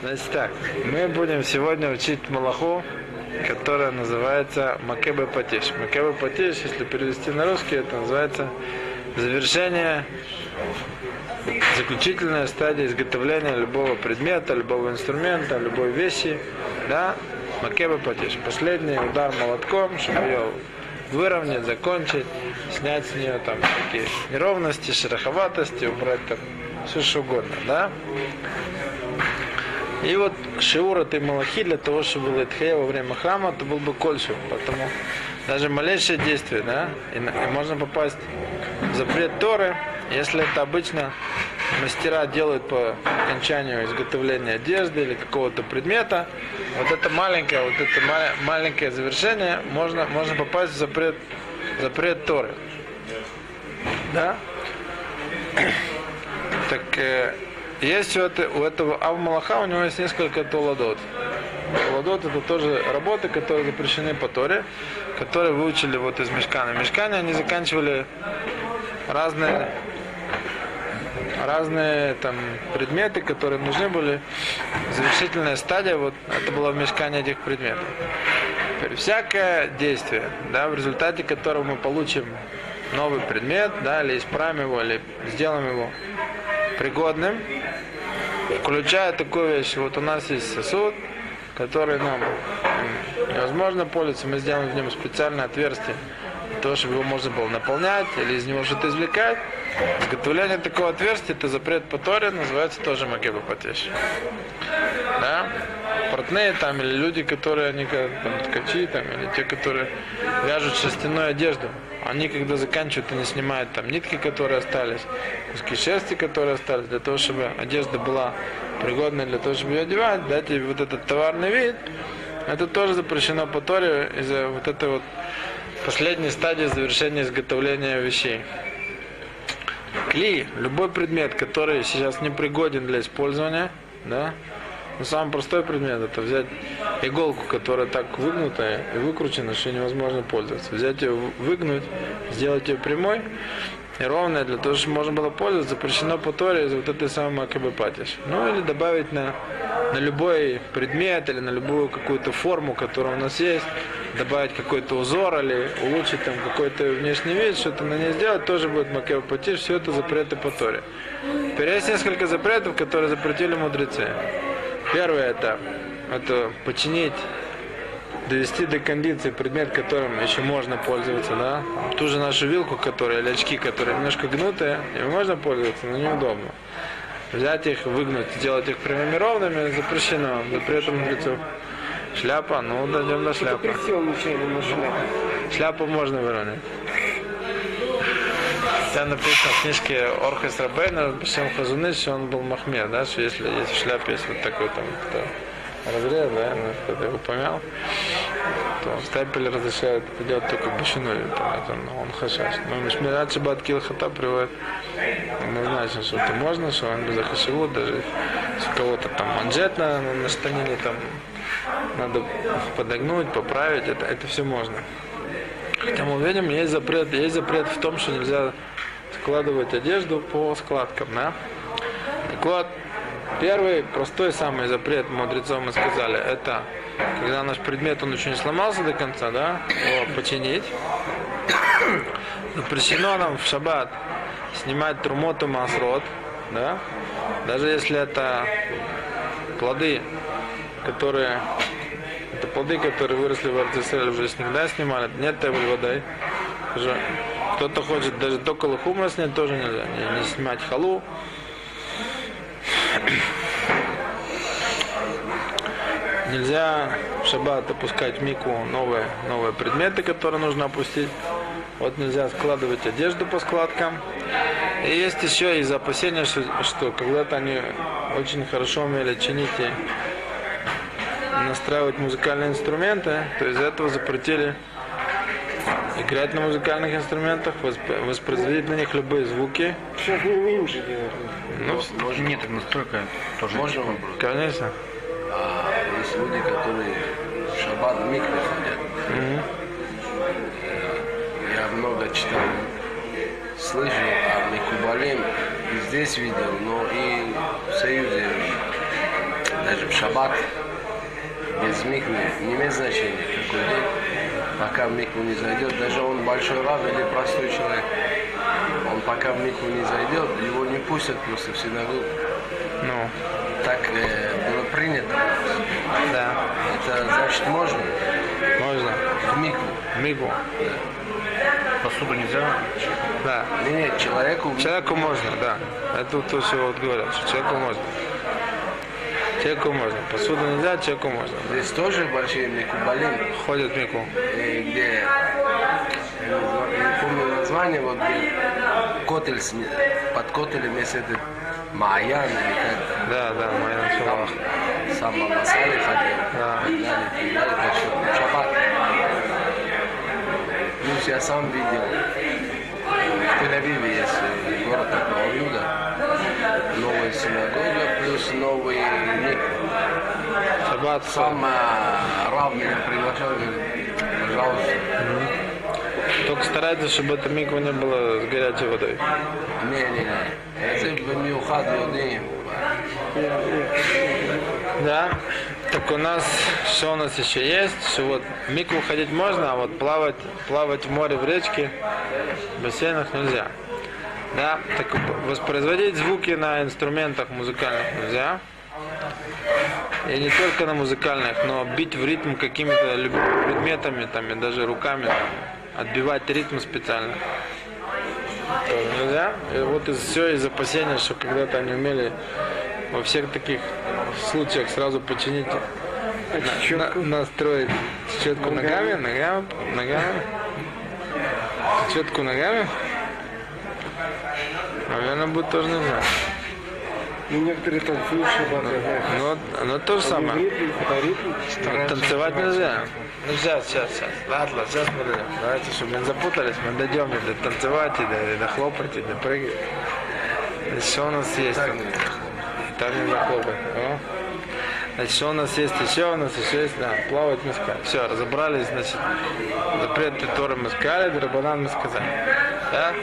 Значит так, мы будем сегодня учить Малаху, которая называется Макебе Патиш. Макебе Патиш, если перевести на русский, это называется завершение, заключительная стадия изготовления любого предмета, любого инструмента, любой вещи, да, Макебе Патиш. Последний удар молотком, чтобы ее выровнять, закончить, снять с нее там такие неровности, шероховатости, убрать там все что угодно, да. И вот шиура ты малахи для того, чтобы было Итхея во время храма, то был бы кольшу. Потому даже малейшее действие, да, и, и можно попасть в запрет Торы, если это обычно мастера делают по окончанию изготовления одежды или какого-то предмета, вот это маленькое, вот это маленькое завершение, можно, можно попасть в запрет, запрет Торы. Да? Так э, есть у, это, у этого Авмалаха, у него есть несколько толадот. Толадот это тоже работы, которые запрещены по Торе, которые выучили вот из Мешкана. Мешкане они заканчивали разные разные там предметы, которые нужны были. Завершительная стадия, вот это было вмешкание этих предметов. Всякое действие, да, в результате которого мы получим новый предмет, да, или исправим его, или сделаем его пригодным, включая такую вещь, вот у нас есть сосуд, который нам невозможно пользоваться, мы сделаем в нем специальное отверстие, для того, чтобы его можно было наполнять или из него что-то извлекать. Изготовление такого отверстия, это запрет по Торе, называется тоже Макеба Патеш. Да? Портные там, или люди, которые, они там, ткачи, там, или те, которые вяжут шерстяную одежду, они, когда заканчивают, они снимают там нитки, которые остались, куски шерсти, которые остались, для того, чтобы одежда была пригодна для того, чтобы ее одевать, дать ей вот этот товарный вид, это тоже запрещено по Торе из-за вот этой вот последней стадии завершения изготовления вещей. Кли, любой предмет, который сейчас не пригоден для использования, да, но самый простой предмет это взять иголку, которая так выгнутая и выкручена, что невозможно пользоваться. Взять ее, выгнуть, сделать ее прямой и ровной, для того, чтобы можно было пользоваться, запрещено по Торе из вот этой самой макабепатиш. Ну или добавить на, на любой предмет или на любую какую-то форму, которая у нас есть, добавить какой-то узор или улучшить там какой-то внешний вид, что-то на ней сделать, тоже будет макабепатиш, все это запреты по Торе. Теперь есть несколько запретов, которые запретили мудрецы. Первое это, это починить, довести до кондиции предмет, которым еще можно пользоваться, да. Ту же нашу вилку, которая, или очки, которые немножко гнутые, ими можно пользоваться, но неудобно. Взять их, выгнуть, сделать их прямыми ровными запрещено, запретом мудрецов. Шляпа, ну дойдем до шляпы. Шляпу можно выровнять. Там написано в книжке Орхес Рабейна, Башем Хазуныш, он был Махмед, да, что если есть в шляпе есть вот такой там кто разрез, да, ну, кто-то его помял, то стапель разрешает это делать только башиной, там, это, ну, он хашаш. Но Мишмират Шабат Килхата приводит однозначно, что это можно, что он без хашивут, даже если кого-то там манжет на, на штанине там надо подогнуть, поправить, это, это все можно. Хотя мы видим, есть запрет, есть запрет в том, что нельзя складывать одежду по складкам, да? Так вот, первый простой самый запрет мудрецов мы сказали, это когда наш предмет, он еще не сломался до конца, да, его починить. Запрещено нам в шаббат снимать трумоту масрот, да, даже если это плоды, которые это плоды, которые выросли в Арцеселе, уже с да, снимали, нет табель воды. Уже кто-то хочет даже только лухумра снять, тоже нельзя. Не, не снимать халу. Нельзя в шаббат опускать мику новые, новые предметы, которые нужно опустить. Вот нельзя складывать одежду по складкам. И есть еще из опасения, что, что когда-то они очень хорошо умели чинить и настраивать музыкальные инструменты, то из этого запретили играть на музыкальных инструментах, воспроизводить на них любые звуки. Сейчас не умеем же делать. Ну, Может, нет, так настройка тоже. Можно вопрос? Конечно. А, есть люди, которые в шаббат в микве ходят. Мгм. Я много читал, слышал о Микубалим, и здесь видел, но и в Союзе даже в шаббат без миквы не имеет значения какой день, пока в микву не зайдет, даже он большой раб или простой человек, он пока в микву не зайдет, его не пустят просто в синагогу. Ну, Так э, было принято. да, Это значит можно можно. в микву. Мигу. Посуду нельзя. Да. Не, нет, человеку в Человеку можно, да. Это то, что вот говорят, что человеку можно. Человеку можно. Посуду нельзя, человеку можно. Здесь тоже большие микубалим, Ходят мику. э, где, не помню название, вот где котель, под котелем есть этот Маян или как Да, да, начала. там сам Баба Салих ходил, Да. и и так что шаббат. Плюс я сам видел, в Тель-Авиве есть э, город такого Юда, новая синагога, появился новый ник. Собаца. Сам равный приглашал, пожалуйста. Только старайтесь, чтобы это миква не было с горячей водой. Не, не, не. Это бы не ухадывал. Да. Так у нас, что у нас еще есть, что вот в микву ходить можно, а вот плавать, плавать в море, в речке, в бассейнах нельзя. Да, так воспроизводить звуки на инструментах музыкальных нельзя. И не только на музыкальных, но бить в ритм какими-то любыми предметами, там, и даже руками, отбивать ритм специально. Тоже нельзя. И вот из, все из опасения, что когда-то они умели во всех таких случаях сразу починить, на- настроить щетку ногами, ногами, ногами, щетку ногами. Наверное, будет тоже нельзя. Ну, некоторые танцуют знаю. Но, но то же самое. ритм, по ритму. Танцевать нельзя. Ну сейчас, сейчас, сейчас. Ладно, сейчас мы дойдем. Давайте, чтобы не запутались, мы дойдем и до танцевать, и до, и до хлопать, и до прыгать. Значит, что у нас есть? Так тут? нельзя. И так нельзя хлопать. О. Значит, что у нас есть еще? У нас еще есть, да, плавать мы сказали. Все, разобрались, значит, запрет, который мы сказали, драбанан мы сказали. Да?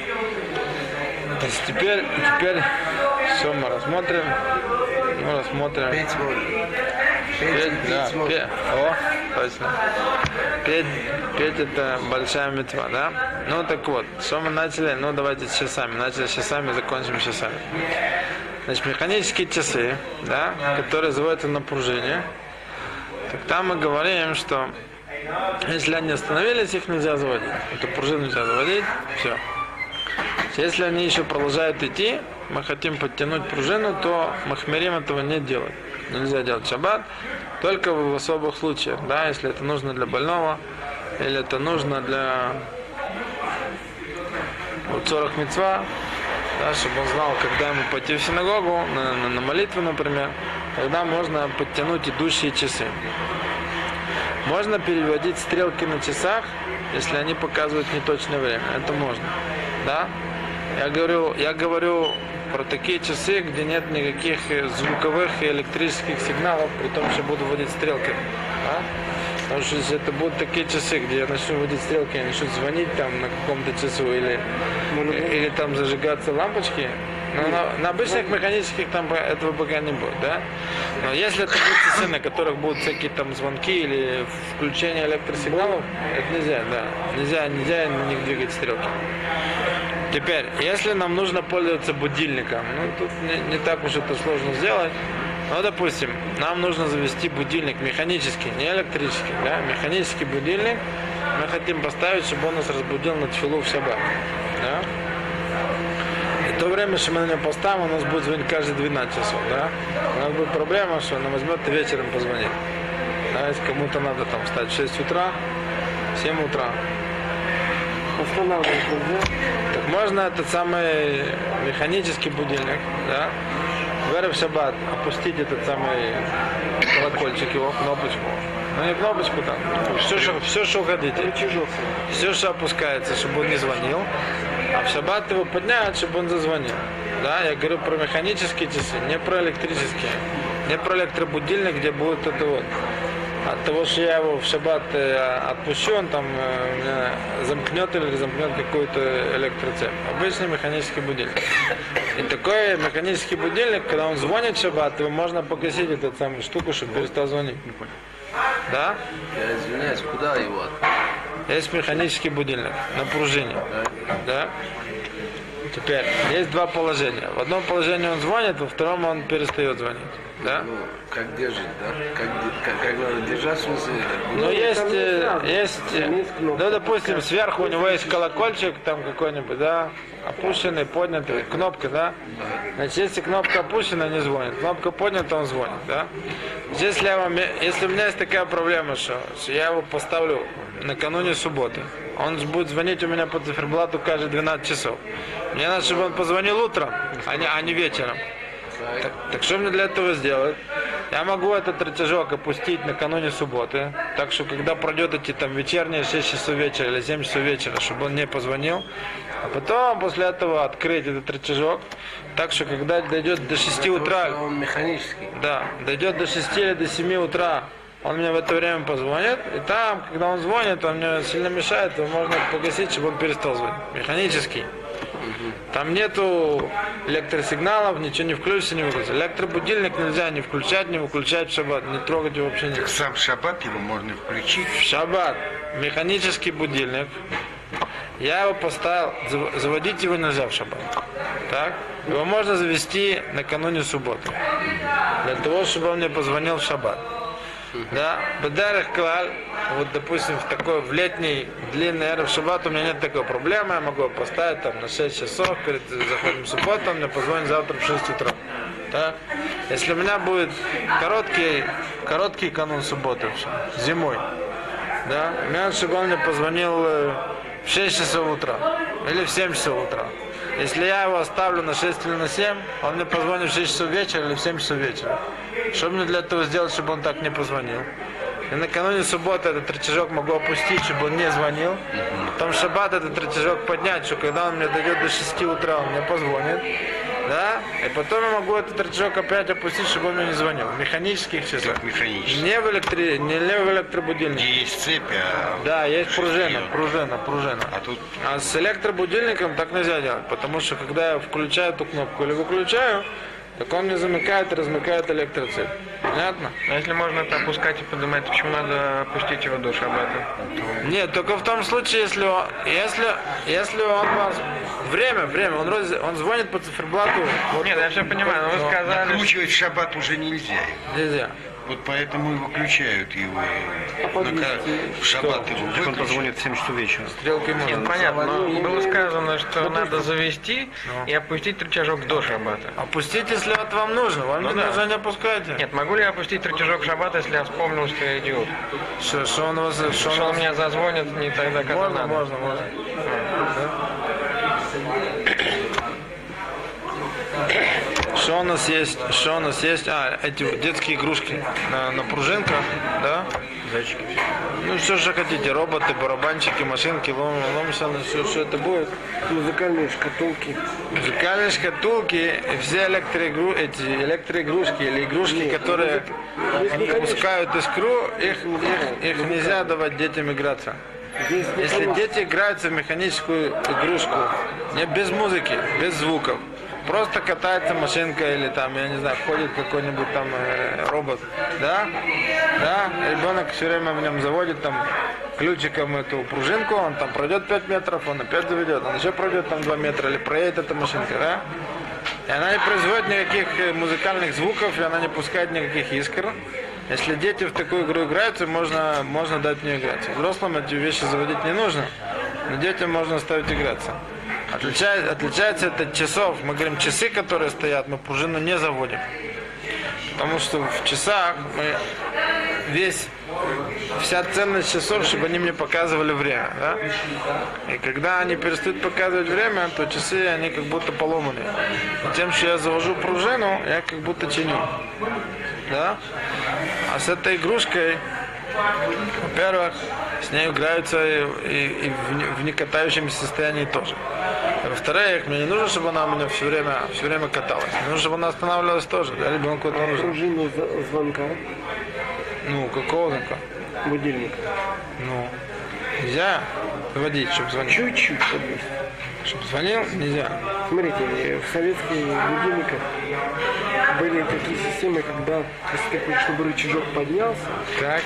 Значит, теперь, теперь, что мы рассмотрим? Мы рассмотрим. Петь можно. Петь, Петь, петь да, можно. пе- О, точно. Петь, петь это большая метва, да? Ну так вот, что мы начали? Ну давайте с часами. Начали с часами, закончим с часами. Значит, механические часы, да, которые заводятся на пружине. Так там мы говорим, что если они остановились, их нельзя заводить. Эту пружину нельзя заводить, все. Если они еще продолжают идти, мы хотим подтянуть пружину, то махмерим этого не делать. Нельзя делать шаббат, только в особых случаях, да, если это нужно для больного, или это нужно для вот 40 мецва, да, чтобы он знал, когда ему пойти в синагогу, на, на- на молитву, например, тогда можно подтянуть идущие часы. Можно переводить стрелки на часах, если они показывают неточное время. Это можно. Да? Я говорю, я говорю про такие часы, где нет никаких э, звуковых и электрических сигналов, при том, что буду вводить стрелки. Да? Потому что если это будут такие часы, где я начну вводить стрелки, я начну звонить там на каком-то часу или, или там зажигаться лампочки, но на, на обычных механических там этого пока не будет, да? Но если это будут часы, на которых будут всякие там звонки или включение электросигналов, это нельзя, да. Нельзя, нельзя на них двигать стрелки. Теперь, если нам нужно пользоваться будильником, ну тут не, не так уж это сложно сделать. Ну, допустим, нам нужно завести будильник механический, не электрический, да, механический будильник. Мы хотим поставить, чтобы он нас разбудил на тфилу в шаббат, да. И то время, что мы на него поставим, у нас будет звонить каждые 12 часов, да. У нас будет проблема, что он возьмет и вечером позвонит. Да, если кому-то надо там встать в 6 утра, в 7 утра, Останавливать нельзя. Так можно этот самый механический будильник, да, в Эрев Шаббат опустить этот самый колокольчик, его кнопочку. Ну не кнопочку там, все, что, все, что. Рычажок. Все, что опускается, чтобы он не звонил. А в шаббат его подняют, чтобы он зазвонил. Да, я говорю про механические часы, не про электрические. Не про электробудильник, где будет это вот от того, что я его в шаббат э, отпущу, он там э, замкнет или замкнет какую-то электроцепь. Обычный механический будильник. И такой механический будильник, когда он звонит в шаббат, его можно погасить эту самую штуку, чтобы перестал звонить. Да? Я извиняюсь, куда его? Есть механический будильник на пружине. Да? Теперь, есть два положения. В одном положении он звонит, во втором он перестает звонить. Да? Ну, как держит, да? Как, как, как надо держать, в смысле? Ну, есть, там не э, есть, э, есть кнопка. ну, допустим, сверху у него есть колокольчик, там какой-нибудь, да, опущенный, поднятый, кнопка, да. Значит, если кнопка опущена, не звонит. Кнопка поднята, он звонит, да. Если, я вам, если у меня есть такая проблема, что, что я его поставлю накануне субботы, он будет звонить у меня по циферблату каждые 12 часов. Мне надо, чтобы он позвонил утром, а не, а не вечером. Так, так что мне для этого сделать? Я могу этот рычажок опустить накануне субботы, так что когда пройдет эти там вечерние 6 часов вечера или 7 часов вечера, чтобы он не позвонил, а потом после этого открыть этот рычажок, так что когда дойдет до 6 утра, Он механический. да, дойдет до 6 или до 7 утра, он мне в это время позвонит, и там, когда он звонит, он мне сильно мешает, его можно погасить, чтобы он перестал звонить. Механический. Там нету электросигналов, ничего не включится, не выключится. Электробудильник нельзя не включать, не выключать в шаббат, не трогать его вообще нельзя. Сам шаббат его можно включить. В шаббат механический будильник. Я его поставил, зав- заводить его нельзя в шаббат. Так? Его можно завести накануне субботы. Для того, чтобы он мне позвонил в шаббат. Да, Бедарах Клаль, вот допустим, в такой в летний длинный эров шаббат у меня нет такой проблемы, я могу поставить там на 6 часов перед заходом субботу, мне позвонит завтра в 6 утра. Так? Если у меня будет короткий, короткий канун субботы зимой, да, мне надо, чтобы мне позвонил э, в 6 часов утра или в 7 часов утра. Если я его оставлю на 6 или на 7, он мне позвонит в 6 часов вечера или в 7 часов вечера. Что мне для этого сделать, чтобы он так не позвонил? И накануне субботы этот рычажок могу опустить, чтобы он не звонил. Потом шаббат этот рычажок поднять, что когда он мне дойдет до 6 утра, он мне позвонит. Да? И потом я могу этот рычажок опять опустить, чтобы он мне не звонил. В механических часах. Как механический. Не в, электри... не в электробудильнике. Где есть цепь, а Да, есть пружина, пружина, пружина. А тут А с электробудильником так нельзя делать, потому что когда я включаю эту кнопку или выключаю, так он мне замыкает и размыкает электроцепь. Понятно? А если можно это опускать и поднимать, почему надо опустить его до шаббата? Нет, только в том случае, если он, если, если он вас... Время, время, он, роз- он звонит по циферблату. Вот Нет, я все понимаю, но вы сказали, накручивать в шаббат уже нельзя. нельзя. Вот поэтому и выключают его. Ну, как в шаббат его Он выключат. позвонит в 7 часов вечера. Стрелкой можно. Нет, понятно, но было сказано, что надо завести и опустить рычажок до шаббата. Опустите, если вот вам нужно. Вам Ну не да. нужно, не опускайте. Нет, могу ли я опустить рычажок в шаббат, если я вспомнил, что я идиот? Что, что он вас... Что Что он он вас... меня зазвонит не тогда, когда Можно, надо. можно, можно. Что у нас есть? Что у нас есть? А, эти детские игрушки на, на пружинках, да? Зайчики. Ну, что же хотите, роботы, барабанчики, машинки, лом, ломся, все, что это будет. Музыкальные шкатулки. Музыкальные шкатулки, и все электроигру, эти электроигрушки или игрушки, которые пускают искру, их, их, их нельзя давать детям играться. Если дети играются в механическую игрушку, не без музыки, без звуков, просто катается машинка или там, я не знаю, ходит какой-нибудь там э, робот, да, да, ребенок все время в нем заводит там ключиком эту пружинку, он там пройдет 5 метров, он опять заведет, он еще пройдет там 2 метра или проедет эта машинка, да, и она не производит никаких э, музыкальных звуков, и она не пускает никаких искр. Если дети в такую игру играются, можно, можно дать в нее играть. Взрослым эти вещи заводить не нужно, но детям можно оставить играться. Отличает, отличается это от часов. Мы говорим, часы, которые стоят, мы пружину не заводим. Потому что в часах мы весь, вся ценность часов, чтобы они мне показывали время. Да? И когда они перестают показывать время, то часы, они как будто поломаны. И тем, что я завожу пружину, я как будто чиню. Да? А с этой игрушкой, во-первых, с ней играются и, и- и в, в некатающемся состоянии тоже. Во-вторых, мне не нужно, чтобы она у меня все время, все время каталась. Мне нужно, чтобы она останавливалась тоже. Да, ребенку это нужно. пружину за- звонка. Ну, какого знака? Будильник. Ну, нельзя вводить, чтобы звонил. Чуть-чуть. Чтобы звонил, нельзя. Смотрите, в советских будильниках были такие системы, когда если ты хочешь, чтобы рычажок поднялся, Так,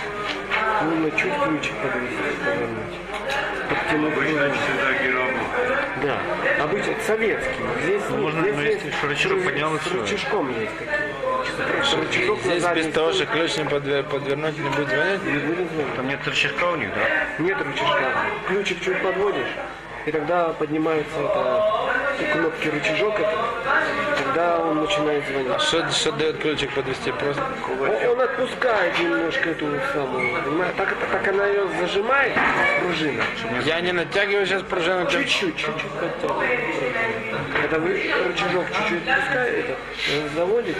нужно чуть ключик повернуть. Подтянуть пружину. Да, обычно это советский. Здесь, можно здесь есть что рычажок ры- поднял и с всё. рычажком есть такие. Рычажок здесь без того, что ключ не подве- подвернуть, не будет звонить. не будет звонить. Там нет рычажка у них, да? Нет рычажка. Ключик чуть подводишь, и тогда поднимается это у кнопки рычажок этот, и тогда он начинает звонить. А что, что дает ключик подвести? Просто Он, он отпускает немножко эту самую, понимаешь? Так, так, так она ее зажимает, пружина. я не натягиваю сейчас пружину. Чуть-чуть, чуть-чуть подтягивает. Когда вы рычажок чуть-чуть отпускаете, это, заводите,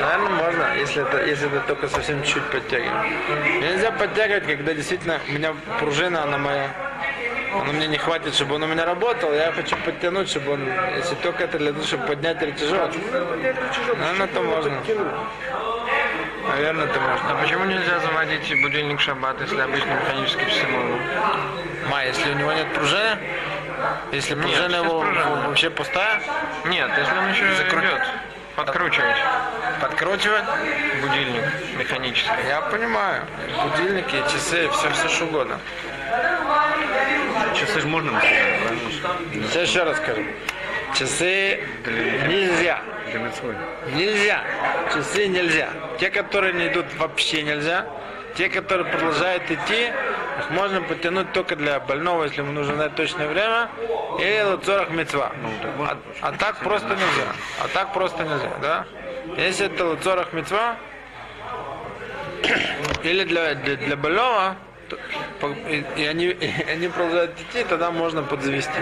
Наверное, можно, если это, если это только совсем чуть подтягивать. Мне нельзя подтягивать, когда действительно у меня пружина, она моя. Она мне не хватит, чтобы он у меня работал. Я хочу подтянуть, чтобы он, если только это для того, чтобы поднять рычажок. рычажок, Наверное, это можно. Наверное, это можно. А почему нельзя заводить будильник шаббат, если обычно механические часы можно? Ма, если у него нет пружины, если пружина без его пружины. вообще пустая, Нет, если он еще Закру- идет. Подкручивать подкручивать, будильник механически. я понимаю. Будильники, часы, все, все что угодно. Часы же можно правильно? Сейчас еще раз скажу. Часы нельзя. Нельзя. Часы нельзя. Те, которые не идут, вообще нельзя. Те, которые продолжают идти, их можно потянуть только для больного, если ему нужно знать точное время, или лацорах мецва. А, а так просто нельзя. А так просто нельзя, да? Если это лацорах мецва, или для, для, для больного, и, они, и они продолжают идти, тогда можно подзавести.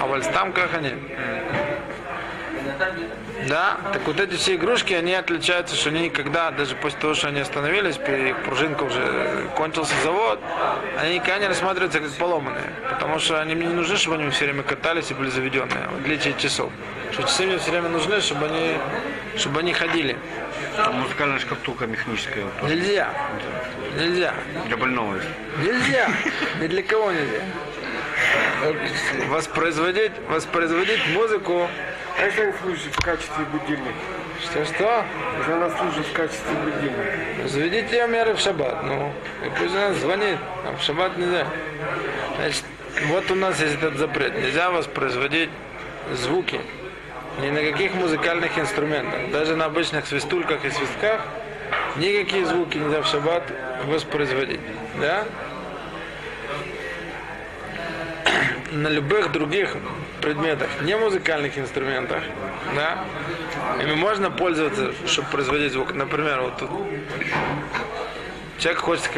А в альстамках они. Да, так вот эти все игрушки, они отличаются, что они никогда, даже после того, что они остановились, при- пружинка уже кончился завод, они никогда не рассматриваются как поломанные. Потому что они мне не нужны, чтобы они все время катались и были заведенные, в отличие от часов. Что часы мне все время нужны, чтобы они, чтобы они ходили. Там музыкальная шкатулка механическая. вот, Нельзя. Нельзя. Для больного. Нельзя. Ни для кого нельзя. Воспроизводить, воспроизводить музыку. Если она служит в качестве будильника? Что-что? Если она служит в качестве будильника. Заведите ее меры в шаббат. Ну, и пусть она звонит. А в шаббат нельзя. Значит, вот у нас есть этот запрет. Нельзя воспроизводить звуки. Ни на каких музыкальных инструментах. Даже на обычных свистульках и свистках никакие звуки нельзя в шаббат воспроизводить. Да? на любых других предметах, не музыкальных инструментах, да, ими можно пользоваться, чтобы производить звук. Например, вот тут человек хочет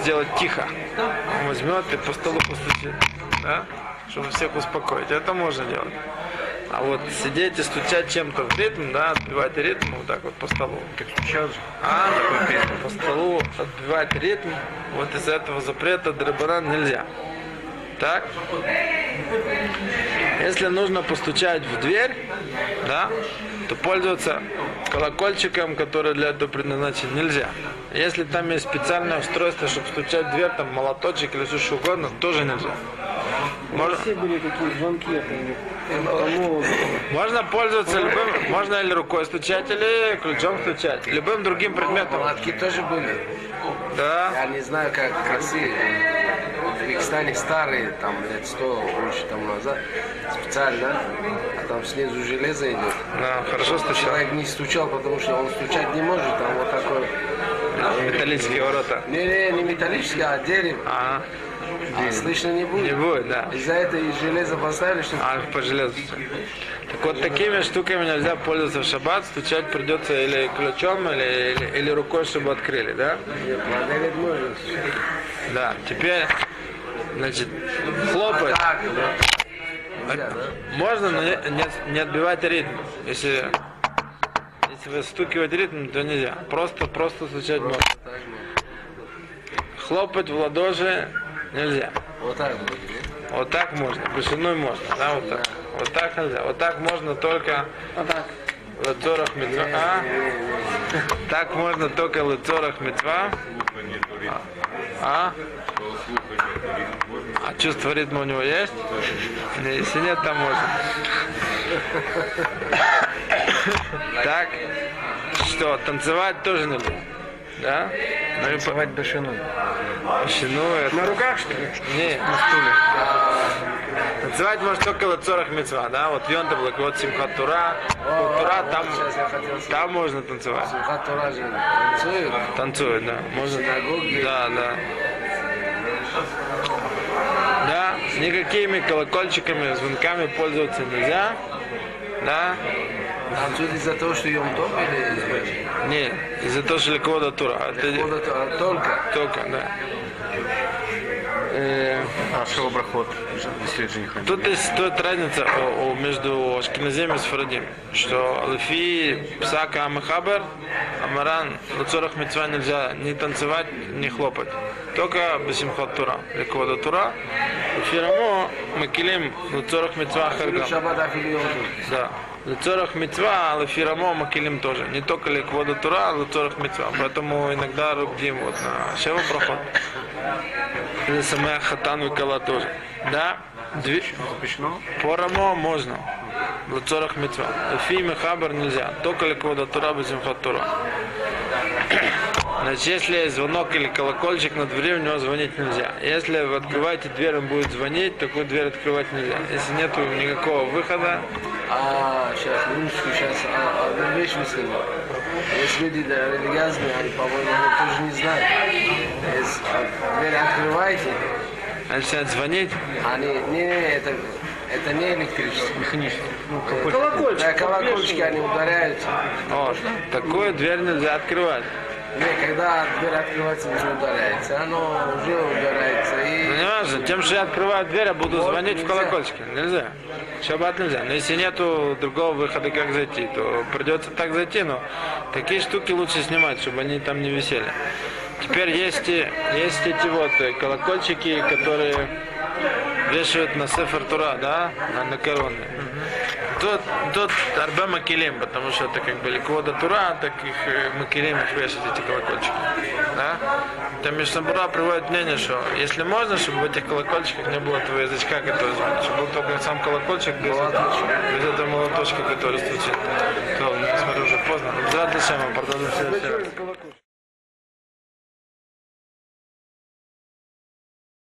сделать тихо, он возьмет и по столу постучит, да, чтобы всех успокоить. Это можно делать. А вот сидеть и стучать чем-то в ритм, да, отбивать ритм вот так вот по столу. Так сейчас же. А, по столу отбивать ритм, вот из этого запрета драбанан нельзя. Так? Если нужно постучать в дверь, да, то пользоваться колокольчиком, который для этого предназначен, нельзя. Если там есть специальное устройство, чтобы стучать в дверь, там молоточек или все что угодно, тоже нельзя. Можно, Все были такие звонки, можно пользоваться любым, можно или рукой стучать, или ключом стучать, любым другим предметом. Молотки тоже были. Да. Я не знаю, как России. В Узбекистане старые, там лет 100, больше тому назад, специально, а там снизу железо идет. Да, хорошо стучал. Человек не стучал, потому что он стучать не может, там вот такой... Металлические ворота. Не-не, не металлический, а дерево. А, А слышно не будет. не будет, да. Из-за этого и железо поставили, чтобы А, по железу. Так вот, такими штуками нельзя пользоваться в шаббат. Стучать придется или ключом, или, или, или рукой, чтобы открыли, да? Да. Теперь, значит, да. Можно, но не, не- отбивать ритм. Если, если вы стукивать ритм, то нельзя. Просто, просто стучать можно. Хлопать в ладоши нельзя. Вот так да? Вот так можно, вышиной можно, да, вот так. Вот так нельзя. Вот так можно только а так, в лацорах мецва. А? Так можно только лацорах мецва. А? А чувство ритма у него есть? Если нет, там можно. Так, что, танцевать тоже нельзя? Да? Ну. Танцевать бешину. Ну, это... На руках, что ли? Не, на стуле. Танцевать может только лацорах мецва, да? Вот Йонта был, вот Симхат Тура. Вот Тура, там, там можно танцевать. Симхат Тора же танцуют. Танцуют, да. Можно. Да, да. Да, никакими колокольчиками, звонками пользоваться нельзя. Да? Танцуют из-за того, что Йом Тов или из-за Не, из-за того, что ликвода тура. Это чего? А Только. только, да. Э, А что брахот? Если жениха. Тут есть тут разница о- о- между Ашкеназем и Сфарадим, что Алфи, Псака, Амахабер, Амаран, Луцорах Мецва нельзя ни танцевать, ни хлопать. Только Бесимхот Тура, Ликвода Тура. Алфи Рамо, Макилим, Харгам. Шаббат афили Йом Тов. Да. Луцорах Мецва, Алфирамо, Макилим тоже. Не только Ликвода Тура, а Луцорах Мецва. Поэтому иногда рубдим вот на Шева проход. Или самая Хатану и Кала тоже. Да? Две... Запрещено? По Рамо можно. В Луцорах Мецва. Фи Мехабар нельзя. Только Тура, Безимхат Тура. Значит, если звонок или колокольчик на двери, у него звонить нельзя. Если вы открываете дверь, он будет звонить, такую дверь открывать нельзя. Если нету никакого выхода, А, сейчас, минуточку, сейчас а, одну вещь выскажу. Есть люди религиозные, они, по-моему, тоже не знают. А, дверь открываете, они начинают звонить, они, не, не, это, это не электрический. Механически. Колокольчик. Да, колокольчики они ударяют. о, такую дверь нельзя открывать. Не, когда дверь открывается, не ударяется. Оно уже ударяется. И Ну, не важно, тем, что я открываю дверь, я буду Вот звонить в нельзя. колокольчики. Нельзя. Шаббат нельзя. Но если нету другого выхода, как зайти, то придется так зайти, но такие штуки лучше снимать, чтобы они там не висели. Теперь есть, есть эти вот э, колокольчики, которые вешают на Сефер Тура, да, на, на короны. Тут, тут Арбе Макелим, потому что это как бы ликвода Тура, так их э, Макелим их вешать, эти колокольчики. Да? Там Мишнабура приводит мнение, что если можно, чтобы в этих колокольчиках не было твоего язычка, который звонит, чтобы был только сам колокольчик без, без этого молоточка, который стучит. То, смотрю, уже поздно. Здравствуйте, мы продолжим следующий раз.